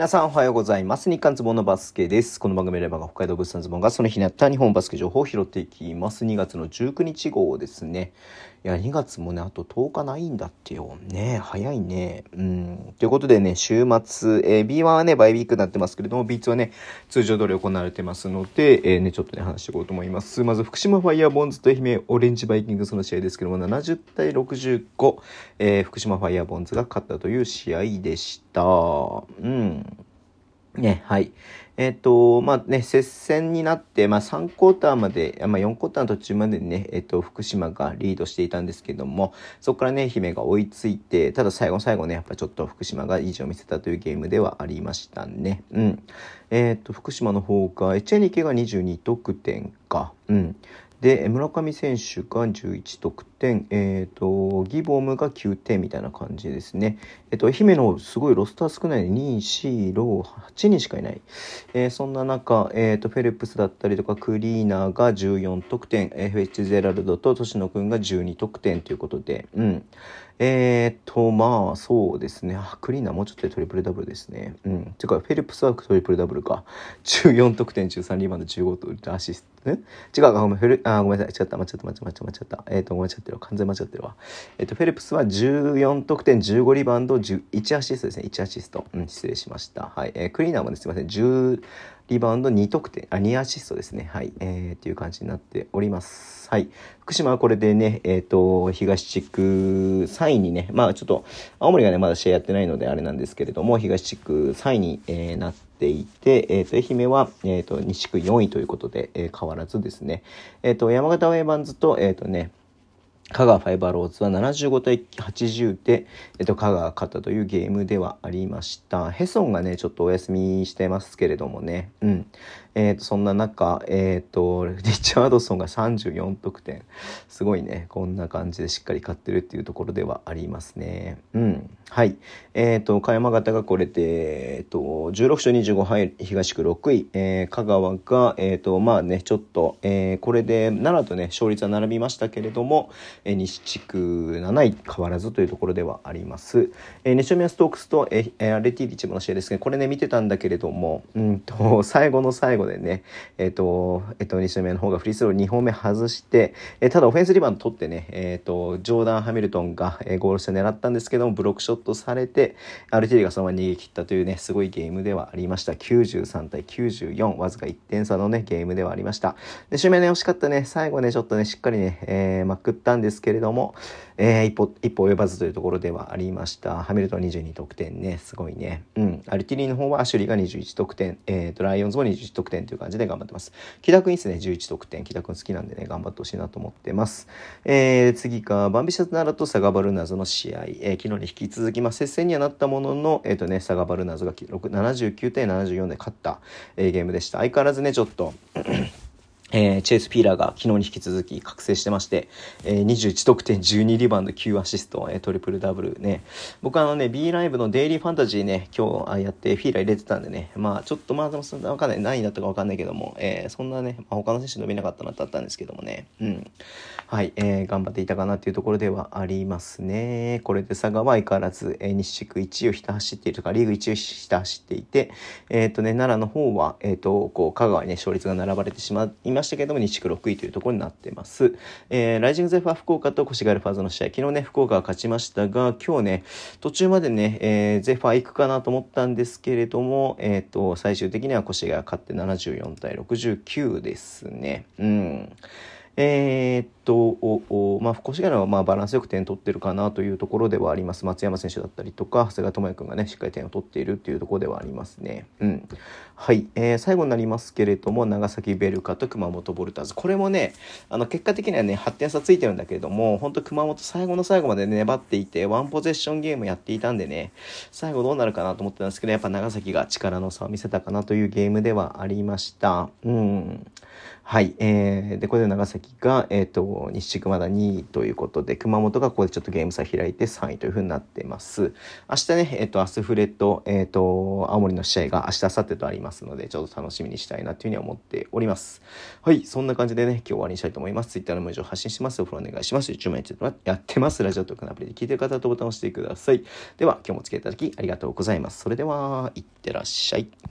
皆さんおはようございます。日刊ズボンのバスケです。この番組では北海道物産ズボンがその日にあった日本バスケ情報を拾っていきます。2月の19日号ですね。いや、2月もね、あと10日ないんだってよ。ね早いね。うん。ということでね、週末、えー B1 はね、バイウィークになってますけれども、B2 はね、通常通り行われてますので、えーね、ちょっとね、話していこうと思います。まず、福島ファイヤーボンズと愛媛オレンジバイキングスの試合ですけども、70対65、えー福島ファイヤーボンズが勝ったという試合でした。うん。ね、はい。えっ、と、まあね、接戦になって、まあ3クォーターまで、まあ4クォーターの途中までね、えっ、と、福島がリードしていたんですけども、そこからね、愛媛が追いついて、ただ最後最後ね、やっぱちょっと福島が意地を見せたというゲームではありましたね。うん。えっ、と、福島の方が、エチェニケが22得点か。うん。で、村上選手が11得点、えっ、と、ギボムが9点みたいな感じですね。えっ、と、愛媛のすごいロスター少ない2、4、6、8人しかいない。えーそんな中、えっ、と、フェルプスだったりとか、クリーナーが14得点、えーフェッチゼラルドとトシノ君が12得点ということで、うん。えっ、と、まあ、そうですね。あ、クリーナーもうちょっとでトリプルダブルですね。うん。ていうか、フェルプスはトリプルダブルか。14得点、13リバウンド、15とアシスト。違うか、ごめん、フェル、あ、ごめんなさい。違った、間違った、間違った、間違った、間違った。えっ、と、ごめんなさい。完全間違ってるわ。えっ、と、フェルプスは14得点、15リバウンド、1アシストですね。1アシスト。うん、失礼しました。はい。えークリーナーもね、すいません。10リバウンド2得点、あ、2アシストですね。はい。えー、っていう感じになっております。はい。福島はこれでね、えっ、と、東地区3位にね、まあちょっと、青森がね、まだ試合やってないのであれなんですけれども、東地区3位に、えーなっていて、えっ、と、愛媛は、えっ、と、西区4位ということで、えー変わらずですね。えっ、と、山形ウェイバンズと、えっ、とね、香川ファイバーローズは75対80で、えっと、香川が勝ったというゲームではありました。ヘソンがね、ちょっとお休みしてますけれどもね。うん。えっ、と、そんな中、えっ、と、リチャードソンが34得点。すごいね。こんな感じでしっかり勝ってるっていうところではありますね。うん。はい。えっ、と、香山形がこれで、えっ、と、16勝25敗、東区6位。えー香川が、えっ、と、まあね、ちょっと、えーこれで奈良とね、勝率は並びましたけれども、えー西地区7位変わらずというところではあります。えー、西宮ストークスと、えーレティリチムの試合ですね。これね、見てたんだけれども、うんと、最後の最後でね、えっ、と、えっ、と、西宮の方がフリースロー2本目外して、えーただオフェンスリバウンド取ってね、えっ、と、ジョーダン・ハミルトンが、えーゴールして狙ったんですけども、ブロックショットされて、アレティリがそのまま逃げ切ったというね、すごいゲームではありました。93対94、わずか1点差のね、ゲームではありました。で、締めね、惜しかったね、最後ね、ちょっとね、しっかりね、えーまくったんですけれども、えー一歩、一歩及ばずというところではありました。ハミルトン22得点ね、すごいね。うん。アルティリの方はアシュリーが21得点、えーと、ライオンズも21得点という感じで頑張ってます。木田君いいですね、11得点。木田君好きなんでね、頑張ってほしいなと思ってます。えー次が、バンビシャスナラとサガバルナーズの試合。えー昨日に引き続き、まあ、接戦にはなったものの、えっ、とね、サガバルナーズが79対74で勝った、えーゲームでした。相変わらずね、ちょっと、えーチェイス・ピーラーが昨日に引き続き覚醒してまして、えー21得点12リバウンド9アシスト、えートリプルダブルね。僕はあのね、B ライブのデイリーファンタジーね、今日あやってフィーラー入れてたんでね、まあちょっとまあでもそんなわかんない、何位だったかわかんないけども、えーそんなね、まあ、他の選手伸びなかったなってあったんですけどもね、うん。はい、えー頑張っていたかなっていうところではありますね。これで佐賀は相変わらず、えー西地区1位をひた走っているとか、リーグ1位をひた走っていて、えっ、とね、奈良の方は、えっ、と、こう、香川にね、勝率が並ばれてしまいまましたけれども、西区6位というところになってます。えーライジングゼファー福岡と越谷ルファーズの試合、昨日ね、福岡が勝ちましたが、今日ね、途中までね、えーゼファー行くかなと思ったんですけれども、えっ、と、最終的には越谷が勝って74対69ですね。うん。えーっと、おおまあ、越谷はまあバランスよく点取ってるかなというところではあります。松山選手だったりとか、長谷川智也君がね、しっかり点を取っているっていうところではありますね。うん。はい。えー最後になりますけれども、長崎ベルカと熊本ボルターズ。これもね、あの、結果的にはね、8点差ついてるんだけれども、本当熊本最後の最後まで粘っていて、ワンポゼッションゲームやっていたんでね、最後どうなるかなと思ってたんですけど、やっぱ長崎が力の差を見せたかなというゲームではありました。うん。はい。えー、で、これで長崎が、えっ、と、西地区まだ2位ということで、熊本がここでちょっとゲーム差開いて3位というふうになってます。明日ね、えっ、と、アスフレと、えっ、と、青森の試合が明日、明後日とありますので、ちょっと楽しみにしたいなというふうに思っております。はい。そんな感じでね、今日終わりにしたいと思います。Twitter の文章発信します。お風呂お願いします。YouTube もやってます。ラジオトークのアプリで聞いてる方とボタンを押してください。では、今日もお付き合いいただきありがとうございます。それでは、いってらっしゃい。